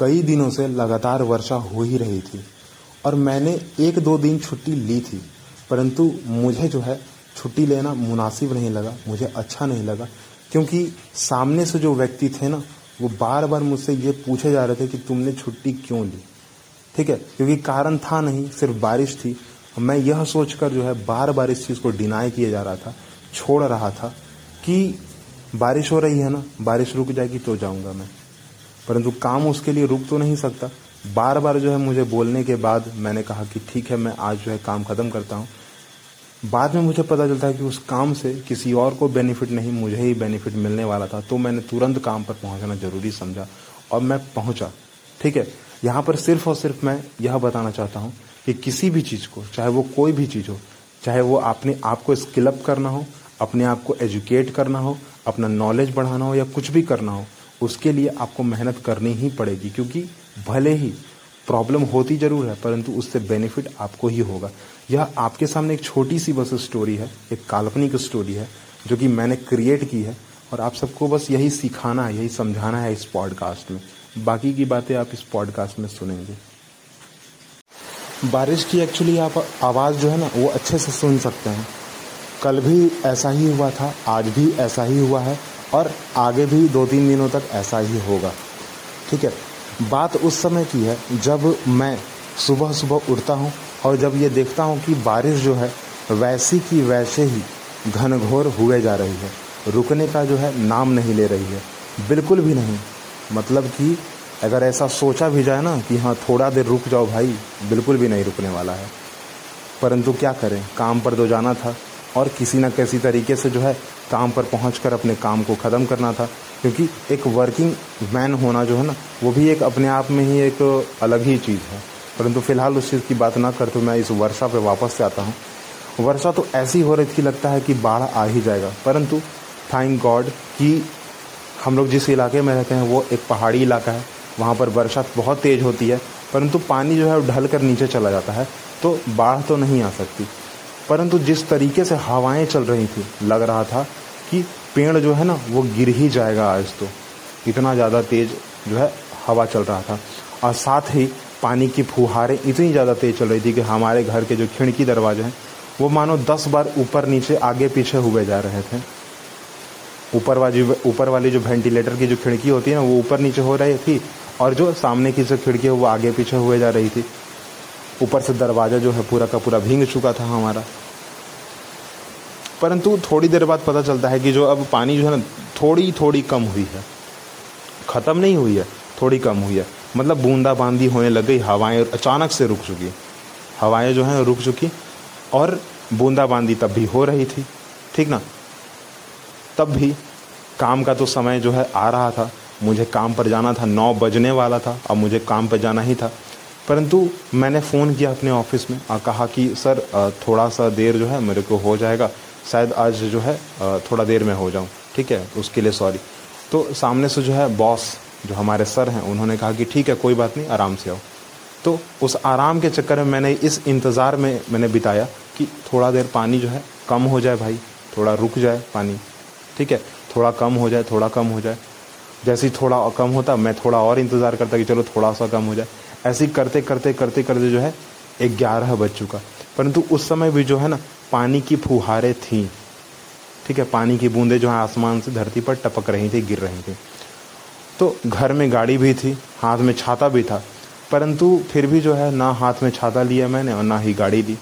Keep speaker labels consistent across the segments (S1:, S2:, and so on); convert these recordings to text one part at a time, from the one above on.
S1: कई दिनों से लगातार वर्षा हो ही रही थी और मैंने एक दो दिन छुट्टी ली थी, परंतु मुझे जो है छुट्टी लेना मुनासिब नहीं लगा, मुझे अच्छा नहीं लगा, क्योंकि सामने से जो व्यक्ति थे ना, वो बार बार मुझसे ये पूछे जा रहे थे कि तुमने छुट्टी क्यों ली? ठीक है, क्योंकि कारण था नहीं, सिर्फ़ बारिश थी, मैं यह सोचकर जो है बार बार इस चीज़ को डिनाई किया जा रहा था, छोड़ रहा था कि बारिश हो रही है ना, बारिश रुक जाएगी तो जाऊँगा मैं। परंतु काम उसके लिए रुक तो नहीं सकता। बार बार जो है मुझे बोलने के बाद मैंने कहा कि ठीक है, मैं आज जो है काम ख़त्म करता हूँ। बाद में मुझे पता चलता है कि उस काम से किसी और को बेनिफिट नहीं, मुझे ही बेनिफिट मिलने वाला था। तो मैंने तुरंत काम पर पहुँचना ज़रूरी समझा और मैं पहुँचा। ठीक है, यहाँ पर सिर्फ़ और सिर्फ़ मैं यह बताना चाहता हूँ कि किसी भी चीज़ को, चाहे वो कोई भी चीज़ हो, चाहे वो अपने आप को स्किलअप करना हो, अपने आप को एजुकेट करना हो, अपना नॉलेज बढ़ाना हो या कुछ भी करना हो उसके लिए आपको मेहनत करनी ही पड़ेगी, क्योंकि भले ही प्रॉब्लम होती ज़रूर है, परंतु उससे बेनिफिट आपको ही होगा। यह आपके सामने एक छोटी सी बस स्टोरी है, एक काल्पनिक स्टोरी है, जो कि मैंने क्रिएट की है, और आप सबको बस यही सिखाना है, यही समझाना है इस पॉडकास्ट में। बाकी की बातें आप इस पॉडकास्ट में सुनेंगे। बारिश की एक्चुअली आप आवाज़ जो है ना, वो अच्छे से सुन सकते हैं। कल भी ऐसा ही हुआ था, आज भी ऐसा ही हुआ है और आगे भी दो तीन दिनों तक ऐसा ही होगा। ठीक है? बात उस समय की है जब मैं सुबह सुबह उठता हूँ और जब ये देखता हूँ कि बारिश जो है, वैसी की वैसे ही घनघोर हुए जा रही है। रुकने का जो है नाम नहीं ले रही है। बिल्कुल भी नहीं। मतलब कि अगर ऐसा सोचा भी जाए ना कि हाँ थोड़ा देर रुक जाओ भाई, बिल्कुल भी नहीं रुकने वाला है। परंतु क्या करें? काम पर तो जाना था और किसी न किसी तरीके से जो है काम पर पहुँच अपने काम को ख़त्म करना था, क्योंकि एक वर्किंग मैन होना जो है ना, वो भी एक अपने आप में ही एक अलग ही चीज़ है। परंतु फ़िलहाल उस चीज़ की बात ना कर तो मैं इस वर्षा पे वापस से आता हूँ। वर्षा तो ऐसी हो रही थी, लगता है कि बाढ़ आ ही जाएगा, परंतु थैंक गॉड कि हम लोग जिस इलाके में रहते हैं, वो एक पहाड़ी इलाका है, वहाँ पर वर्षा बहुत तेज़ होती है, परंतु पानी जो है वो ढल कर नीचे चला जाता है तो बाढ़ तो नहीं आ सकती। परंतु जिस तरीके से हवाएँ चल रही थी, लग रहा था कि पेड़ जो है ना, वो गिर ही जाएगा आज तो। इतना ज़्यादा तेज़ जो है, हवा चल रहा था। और साथ ही पानी की फुहारें इतनी ज़्यादा तेज़ चल रही थी कि हमारे घर के जो खिड़की दरवाजे हैं, वो मानो दस बार ऊपर नीचे, आगे पीछे हुए जा रहे थे। ऊपर वाली ऊपर वाली जो वेंटिलेटर की जो खिड़की होती है ना, वो ऊपर नीचे हो रही थी, और जो सामने की जो खिड़की है, वो आगे पीछे हुए जा रही थी। ऊपर से दरवाज़ा जो है पूरा का पूरा भींग चुका था हमारा। परंतु थोड़ी देर बाद पता चलता है कि जो अब पानी जो है ना, थोड़ी थोड़ी कम हुई है। ख़त्म नहीं हुई है, थोड़ी कम हुई है। मतलब बूंदाबांदी होने लग गई, हवाएँ अचानक से रुक चुकी। हवाएँ जो हैं रुक चुकी और बूंदाबांदी तब भी हो रही थी, ठीक ना? तब भी काम का तो समय जो है आ रहा था। मुझे काम पर जाना था, नौ बजने वाला था, अब मुझे काम पर जाना ही था। परंतु मैंने फ़ोन किया अपने ऑफ़िस में और कहा कि, सर थोड़ा सा देर जो है मेरे को हो जाएगा, शायद आज जो है थोड़ा देर में हो जाऊँ। ठीक है? उसके लिए सॉरी। तो सामने से जो है बॉस, जो हमारे सर हैं, उन्होंने कहा कि, ठीक है, कोई बात नहीं, आराम से आओ। तो उस आराम के चक्कर में मैंने इस इंतज़ार में मैंने बिताया कि थोड़ा देर पानी जो है कम हो जाए भाई, थोड़ा रुक जाए पानी। ठीक है? थोड़ा कम हो जाए, थोड़ा कम हो जाए। जैसे ही थोड़ा कम होता, मैं थोड़ा और इंतज़ार करता कि चलो थोड़ा सा कम हो जाए। ऐसे ही करते करते करते करते जो है, ग्यारह बज चुका। परंतु उस समय भी जो है ना, पानी की फुहारें थी। ठीक है, पानी की बूंदें जो है, आसमान से धरती पर टपक रही थी, गिर रही थी। तो घर में गाड़ी भी थी, हाथ में छाता भी था। परंतु फिर भी जो है, ना हाथ में छाता लिया मैंने और ना ही गाड़ी ली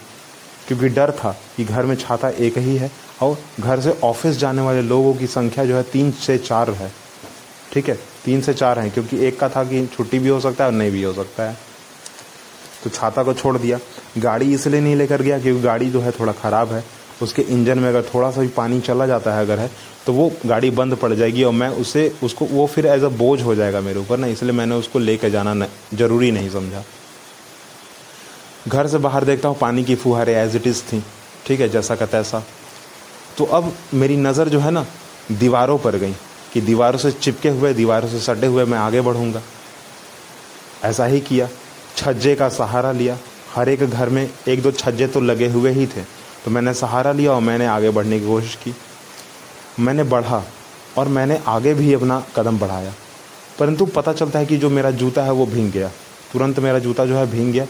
S1: क्योंकि डर था कि घर में छाता एक ही है और घर से ऑफ़िस जाने वाले लोगों की संख्या जो है, तीन से चार है। ठीक है, तीन से चार हैं, क्योंकि एक का था कि छुट्टी भी हो सकता है और नहीं भी हो सकता है। तो छाता को छोड़ दिया। गाड़ी इसलिए नहीं लेकर गया क्योंकि गाड़ी जो है थोड़ा ख़राब है। उसके इंजन में अगर थोड़ा सा भी पानी चला जाता है अगर है तो वो गाड़ी बंद पड़ जाएगी और मैं उसे, उसको, वो फिर एज अ बोझ हो जाएगा मेरे ऊपर ना, इसलिए मैंने उसको लेकर जाना ज़रूरी नहीं समझा। घर से बाहर देखता हूँ, पानी की फुहारे एज इट इज़ थी। ठीक है, जैसा का तैसा। तो अब मेरी नज़र जो है ना, दीवारों पर गई। कि दीवारों से चिपके हुए, दीवारों से सटे हुए मैं आगे बढ़ूँगा। ऐसा ही किया, छज्जे का सहारा लिया। हर एक घर में एक दो छज्जे तो लगे हुए ही थे तो मैंने सहारा लिया और मैंने आगे बढ़ने की कोशिश की। मैंने बढ़ा और मैंने आगे भी अपना कदम बढ़ाया। परंतु पता चलता है कि जो मेरा जूता है वो भींग गया। तुरंत मेरा जूता जो है भींग गया।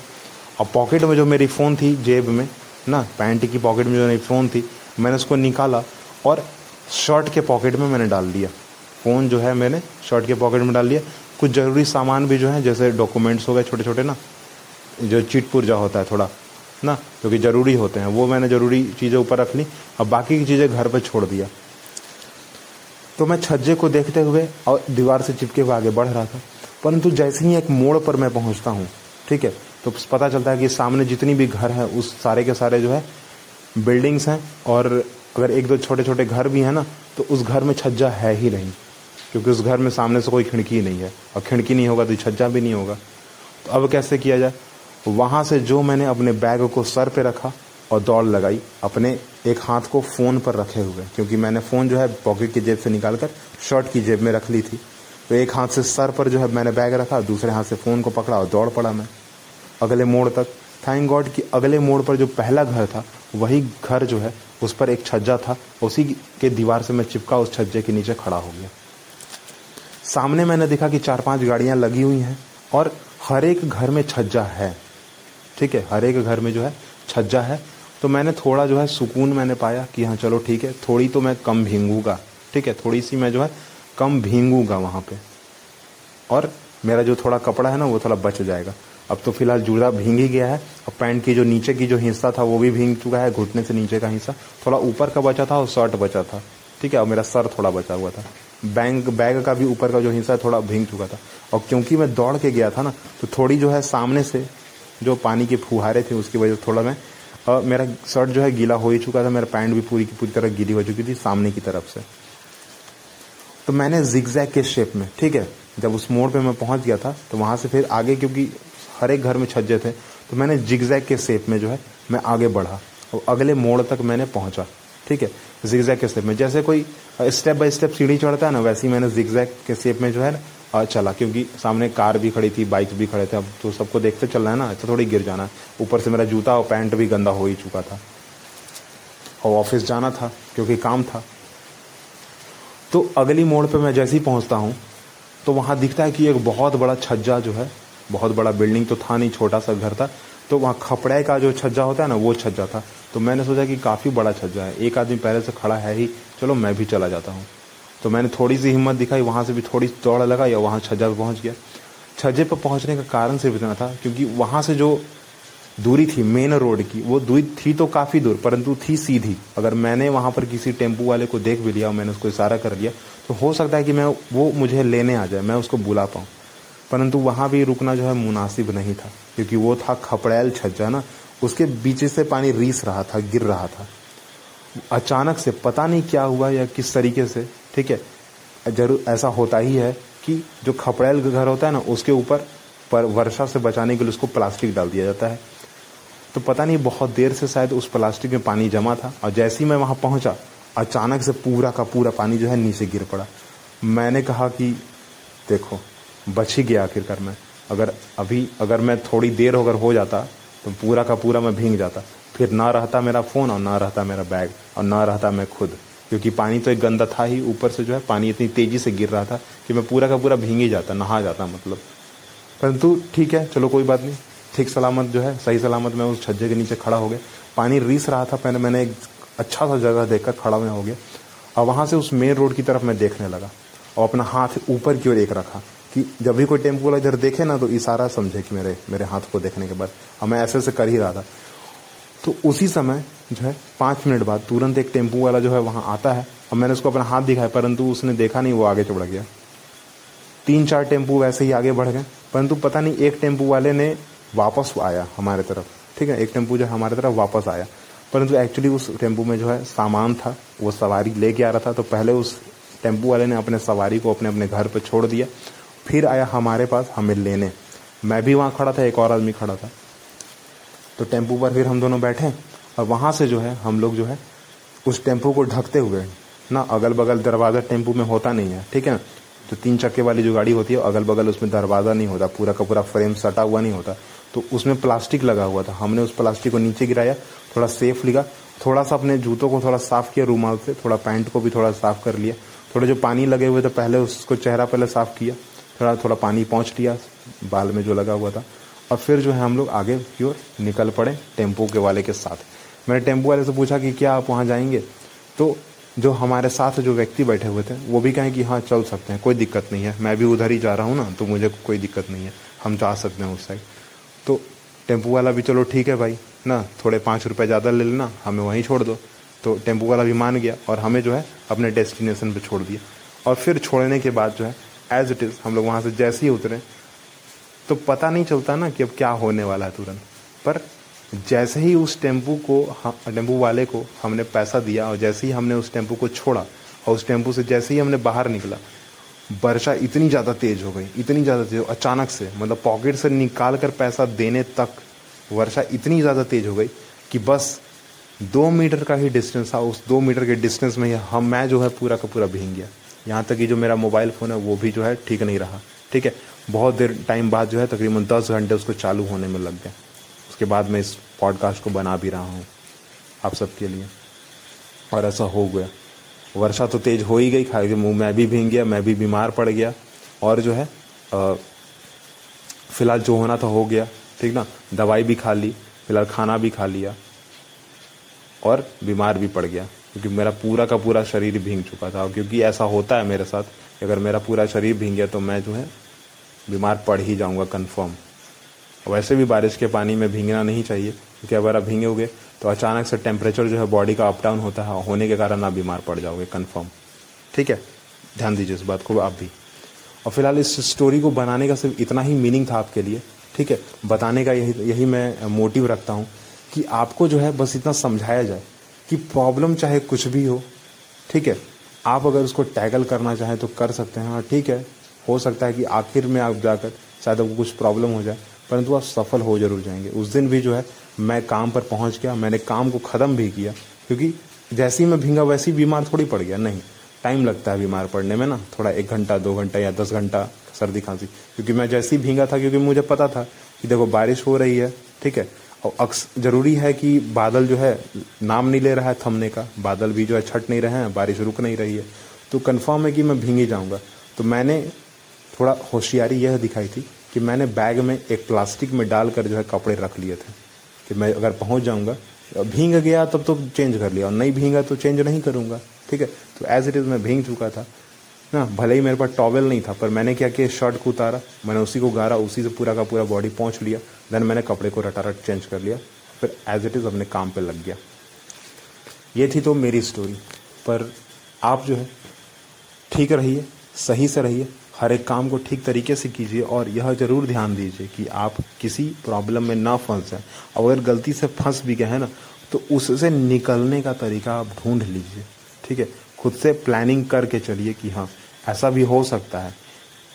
S1: और पॉकेट में जो मेरी फ़ोन थी जेब में, ना, पैंट की पॉकेट में जो मेरी फ़ोन थी, मैंने उसको निकाला और शर्ट के पॉकेट में मैंने डाल दिया। फ़ोन जो है मैंने शर्ट के पॉकेट में डाल दिया कुछ ज़रूरी सामान भी जो है, जैसे डॉक्यूमेंट्स हो गए छोटे छोटे ना, जो चिट पुर्जा होता है थोड़ा, ना, जो कि ज़रूरी होते हैं, वो मैंने ज़रूरी चीज़ें ऊपर रख ली और बाकी की चीज़ें घर पर छोड़ दिया। तो मैं छज्जे को देखते हुए और दीवार से चिपके हुए आगे बढ़ रहा था, परंतु जैसे ही एक मोड़ पर मैं पहुँचता हूँ, ठीक है तो पता चलता है कि सामने जितनी भी घर है, उस सारे के सारे जो है, बिल्डिंग्स हैं, और अगर एक दो छोटे छोटे घर भी हैं ना तो उस घर में छज्जा है ही नहीं। क्योंकि उस घर में सामने से कोई खिड़की नहीं है और खिड़की नहीं होगा तो छज्जा भी नहीं होगा। तो अब कैसे किया जाए? वहाँ से जो मैंने अपने बैग को सर पे रखा और दौड़ लगाई, अपने एक हाथ को फ़ोन पर रखे हुए, क्योंकि मैंने फ़ोन जो है पॉकेट की जेब से निकाल कर शर्ट की जेब में रख ली थी। तो एक हाथ से सर पर जो है मैंने बैग रखा, दूसरे हाथ से फ़ोन को पकड़ा और दौड़ पड़ा मैं। अगले मोड़ तक थैंक गॉड कि अगले मोड़ पर जो पहला घर था, वही घर जो है, उस पर एक छज्जा था, उसी के दीवार से मैं चिपका, उस छज्जे के नीचे खड़ा हो गया। सामने मैंने देखा कि चार पाँच गाड़ियाँ लगी हुई हैं और हर एक घर में छज्जा है। ठीक है? हर एक घर में जो है छज्जा है। तो मैंने थोड़ा जो है सुकून मैंने पाया कि हाँ चलो ठीक है, थोड़ी तो मैं कम भींगूँगा। ठीक है? थोड़ी सी मैं जो है कम भींगूँगा वहाँ पे। और मेरा जो थोड़ा कपड़ा है ना, वो थोड़ा बच जाएगा। अब तो फ़िलहाल जूड़ा भींग ही गया है। और पैंट की जो नीचे की जो हिस्सा था, वो भी भींग चुका है, घुटने से नीचे का हिस्सा। थोड़ा ऊपर का बचा था और शर्ट बचा था। ठीक है, और मेरा सर थोड़ा बचा हुआ था। बैंक, बैग का भी ऊपर का जो हिस्सा थोड़ा भींग चुका था। और क्योंकि मैं दौड़ के गया था ना तो थोड़ी जो है सामने से जो पानी के फुहारे थे, उसकी वजह से थोड़ा मैं और मेरा शर्ट जो है गीला हो ही चुका था, मेरा पैंट भी पूरी की पूरी तरह गीली हो चुकी थी सामने की तरफ़ से। तो मैंने जिगजैग के शेप में, ठीक है, जब उस मोड़ पे मैं पहुँच गया था तो वहाँ से फिर आगे, क्योंकि हर एक घर में छज्जे थे तो मैंने जिगजैग के शेप में जो है मैं आगे बढ़ा, और अगले मोड़ तक मैंने पहुँचा। ठीक है जिगजैग के शेप में। जैसे कोई स्टेप बाय स्टेप सीढ़ी चढ़ता है ना, वैसे ही मैंने जिगजैग के शेप में जो है ना चला, क्योंकि सामने कार भी खड़ी थी बाइक भी खड़े थे, अब तो सबको देखते चलना है ना तो थोड़ी गिर जाना ऊपर से मेरा जूता और पैंट भी गंदा हो ही चुका था। और ऑफ़िस जाना था, क्योंकि काम था। तो अगली मोड़ पे मैं जैसे ही पहुँचता हूँ तो वहाँ दिखता है कि एक बहुत बड़ा छज्जा जो है, बहुत बड़ा बिल्डिंग तो था नहीं, छोटा सा घर था तो वहाँ खपड़े का जो छज्जा होता है ना, वो छज्जा था। तो मैंने सोचा कि काफ़ी बड़ा छज्जा है। एक आदमी पहले से खड़ा है ही, चलो मैं भी चला जाता हूँ। तो मैंने थोड़ी सी हिम्मत दिखाई, वहाँ से भी थोड़ी दौड़ लगाई और वहाँ छज्जा पर पहुँच गया। छज्जे पर पहुँचने का कारण सिर्फ़ इतना था, क्योंकि वहाँ से जो दूरी थी, मेन रोड की, वो दूरी थी तो काफ़ी दूर, परंतु थी सीधी। अगर मैंने वहाँ पर किसी टेंपू वाले को देख भी लिया और मैंने उसको इशारा कर लिया तो हो सकता है कि मैं, वो मुझे लेने आ जाए, मैं उसको बुला पाऊँ। परंतु वहाँ भी रुकना जो है मुनासिब नहीं था, क्योंकि वो था खपड़ैल छज्जा ना। उसके बीच से पानी रीस रहा था, गिर रहा था। अचानक से पता नहीं क्या हुआ या किस तरीके से, ठीक है? ज़रूर ऐसा होता ही है कि जो खपड़ैल घर होता है ना, उसके ऊपर पर वर्षा से बचाने के लिए उसको प्लास्टिक डाल दिया जाता है। तो पता नहीं, बहुत देर से शायद उस प्लास्टिक में पानी जमा था और जैसे ही मैं वहाँ पहुँचा, अचानक से पूरा का पूरा पानी जो है नीचे गिर पड़ा। मैंने कहा कि, देखो बच ही गया आखिरकार मैं। अगर अभी, अगर मैं थोड़ी देर अगर हो जाता तो पूरा का पूरा मैं भींग जाता। फिर ना रहता मेरा फ़ोन और ना रहता मेरा बैग और ना रहता मैं खुद। क्योंकि पानी तो एक गंदा था ही ऊपर से जो है, पानी इतनी तेज़ी से गिर रहा था कि मैं पूरा का पूरा भींग ही जाता, नहा जाता मतलब। परंतु ठीक है, चलो कोई बात नहीं। ठीक सलामत जो है, सही सलामत मैं उस छज्जे के नीचे खड़ा हो गया। पानी रीस रहा था, पहले मैंने एक अच्छा सा जगह देखकर खड़ा में हो गया। और वहाँ से उस मेन रोड की तरफ़ मैं देखने लगा और अपना हाथ ऊपर की ओर एक रखा। कि जब भी कोई टेंपो वाला इधर देखे ना तो इशारा समझे कि मेरे मेरे हाथ को देखने के बाद। और मैं ऐसे ऐसे कर ही रहा था। तो उसी समय जो है, पाँच मिनट बाद तुरंत एक टेंपो वाला जो है, वहाँ आता है। और मैंने उसको अपना हाथ दिखाया, परंतु उसने देखा नहीं, वो आगे चढ़ गया। तीन चार टेंपू वैसे ही आगे बढ़ गए, परंतु पता नहीं, एक टेंपू वाले ने वापस आया हमारे तरफ़। ठीक है, एक टेंपू जो हमारे तरफ़ वापस आया। परंतु एक्चुअली उस टेंपू में जो है, सामान था, वो सवारी लेके आ रहा था। तो पहले उस टेंपू वाले ने अपने सवारी को अपने अपने घर पर छोड़ दिया। फिर आया हमारे पास हमें लेने। मैं भी वहाँ खड़ा था, एक और आदमी खड़ा था। तो टेंपू पर फिर हम दोनों बैठे और वहाँ से जो है, हम लोग जो है, उस टेंपो को ढकते हुए, ना अगल बगल दरवाज़ा टेंपू में होता नहीं है, ठीक है ना? तो तीन चक्के वाली जो गाड़ी होती है अगल बगल उसमें दरवाज़ा नहीं होता, पूरा का पूरा फ्रेम सटा हुआ नहीं होता। तो उसमें प्लास्टिक लगा हुआ था। हमने उस प्लास्टिक को नीचे गिराया, थोड़ा सेफ़ लिखा थोड़ा सा अपने जूतों को थोड़ा साफ़ किया, रूमाल से, थोड़ा पैंट को भी थोड़ा साफ़ कर लिया। थोड़े जो पानी लगे हुए थे, पहले उसको चेहरा पहले साफ़ किया। थोड़ा थोड़ा पानी पहुँच लिया, बाल में जो लगा हुआ था। और फिर जो है हम लोग आगे की ओर निकल पड़े टेंपो के वाले के साथ। मैंने टेंपो वाले से पूछा कि क्या आप वहाँ जाएँगे? तो जो हमारे साथ जो व्यक्ति बैठे हुए थे, वो भी कहें कि हाँ चल सकते हैं, कोई दिक्कत नहीं है। मैं भी उधर ही जा रहा हूँ ना तो मुझे कोई दिक्कत नहीं है। हम जा सकते हैं उस साइड तो टेंपो वाला भी चलो ठीक है भाई, ना, थोड़े पाँच रुपये ज़्यादा ले लेना, हमें वहीं छोड़ दो। तो टेंपो वाला भी मान गया और हमें जो है अपने डेस्टिनेशन पर छोड़ दिया। और फिर छोड़ने के बाद जो है एज इट इज़ हम लोग वहाँ से जैसे ही उतरे तो पता नहीं चलता ना कि अब क्या होने वाला है तुरंत। पर जैसे ही उस टेंपू को टेंपू वाले को हमने पैसा दिया और जैसे ही हमने उस टेंपू को छोड़ा और उस टेंपू से जैसे ही हमने बाहर निकला, वर्षा इतनी ज़्यादा तेज हो गई, इतनी ज़्यादा तेज, अचानक से मतलब पॉकेट से निकाल कर पैसा देने तक वर्षा इतनी ज़्यादा तेज हो गई कि बस दो मीटर का ही डिस्टेंस था, उस दो मीटर के डिस्टेंस में ही हम, मैं जो है पूरा का पूरा भींग गया। यहाँ तक कि जो मेरा मोबाइल फ़ोन है वो भी जो है ठीक नहीं रहा। ठीक है? बहुत देर टाइम बाद जो है तकरीबन दस घंटे उसको चालू होने में लग गए उसके बाद मैं इस पॉडकास्ट को बना भी रहा हूँ आप सबके लिए। और ऐसा हो गया। वर्षा तो तेज़ हो ही गई खा मुँह मैं भी भींग गया, मैं भी बीमार पड़ गया। और जो है फ़िलहाल जो होना था हो गया। ठीक ना? दवाई भी खा ली, फ़िलहाल खाना भी खा लिया। और बीमार भी पड़ गया। क्योंकि मेरा पूरा का पूरा शरीर भींग चुका था। क्योंकि ऐसा होता है मेरे साथ अगर मेरा पूरा शरीर भींग गया तो मैं जो है बीमार पड़ ही जाऊँगा कन्फर्म वैसे भी बारिश के पानी में भींगना नहीं चाहिए, क्योंकि अगर आप भींगोगे तो अचानक से टेम्परेचर जो है बॉडी का अप डाउन होता है, होने के कारण आप बीमार पड़ जाओगे कन्फर्म ठीक है? ध्यान दीजिए इस बात को आप भी। और फ़िलहाल इस स्टोरी को बनाने का सिर्फ़ इतना ही मीनिंग था आपके लिए। ठीक है? बताने का यही यही मैं मोटिव रखता हूँ कि आपको जो है बस इतना समझाया जाए। कि प्रॉब्लम चाहे कुछ भी हो, ठीक है? आप अगर उसको टैकल करना चाहें तो कर सकते हैं। हाँ ठीक है, हो सकता है कि आखिर में आप जाकर शायद आपको कुछ प्रॉब्लम हो जाए, परंतु आप सफल हो ज़रूर जाएँगे। उस दिन भी जो है, मैं काम पर पहुँच गया, मैंने काम को ख़त्म भी किया, क्योंकि जैसे ही मैं भींगा, वैसे ही बीमार थोड़ी पड़ गया। नहीं टाइम लगता है बीमार पड़ने में ना, थोड़ा एक घंटा, दो घंटा या दस घंटा सर्दी खांसी, क्योंकि मैं जैसे ही भींगा था, क्योंकि मुझे पता था कि देखो बारिश हो रही है, ठीक है और अक्स, ज़रूरी है कि बादल जो है, नाम नहीं ले रहा है थमने का। बादल भी जो है छट नहीं रहे हैं, बारिश रुक नहीं रही है। तो कन्फर्म है कि मैं भींग जाऊँगा। तो मैंने थोड़ा होशियारी यह दिखाई थी कि मैंने बैग में एक प्लास्टिक में डालकर जो है कपड़े रख लिए थे। कि मैं अगर पहुँच जाऊँगा, भींग गया तब तो चेंज कर लिया और नहीं भींगा तो चेंज नहीं करूँगा। ठीक है? तो एज इट इज़ मैं भींग चुका था। ना, भले ही मेरे पास टॉवल नहीं था, पर मैंने क्या किया शर्ट को उतारा, मैंने उसी को गारा, उसी से पूरा का पूरा बॉडी पहुँच लिया देन मैंने कपड़े को रटारट चेंज कर लिया, फिर एज इट इज़ अपने काम पर लग गया। ये थी तो मेरी स्टोरी पर आप जो है, ठीक रहिए, सही से रहिए, हर एक काम को ठीक तरीके से कीजिए, और यह ज़रूर ध्यान दीजिए कि आप किसी प्रॉब्लम में ना फंस जाए। अगर गलती से फंस भी गए हैं ना तो उससे निकलने का तरीका आप ढूंढ लीजिए, ठीक है? खुद से प्लानिंग करके चलिए कि हाँ ऐसा भी हो सकता है।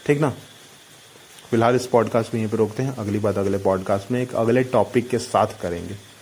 S1: ठीक ना? फ़िलहाल इस पॉडकास्ट को यहीं पर रोकते हैं। अगली बात अगले पॉडकास्ट में एक अगले टॉपिक के साथ करेंगे।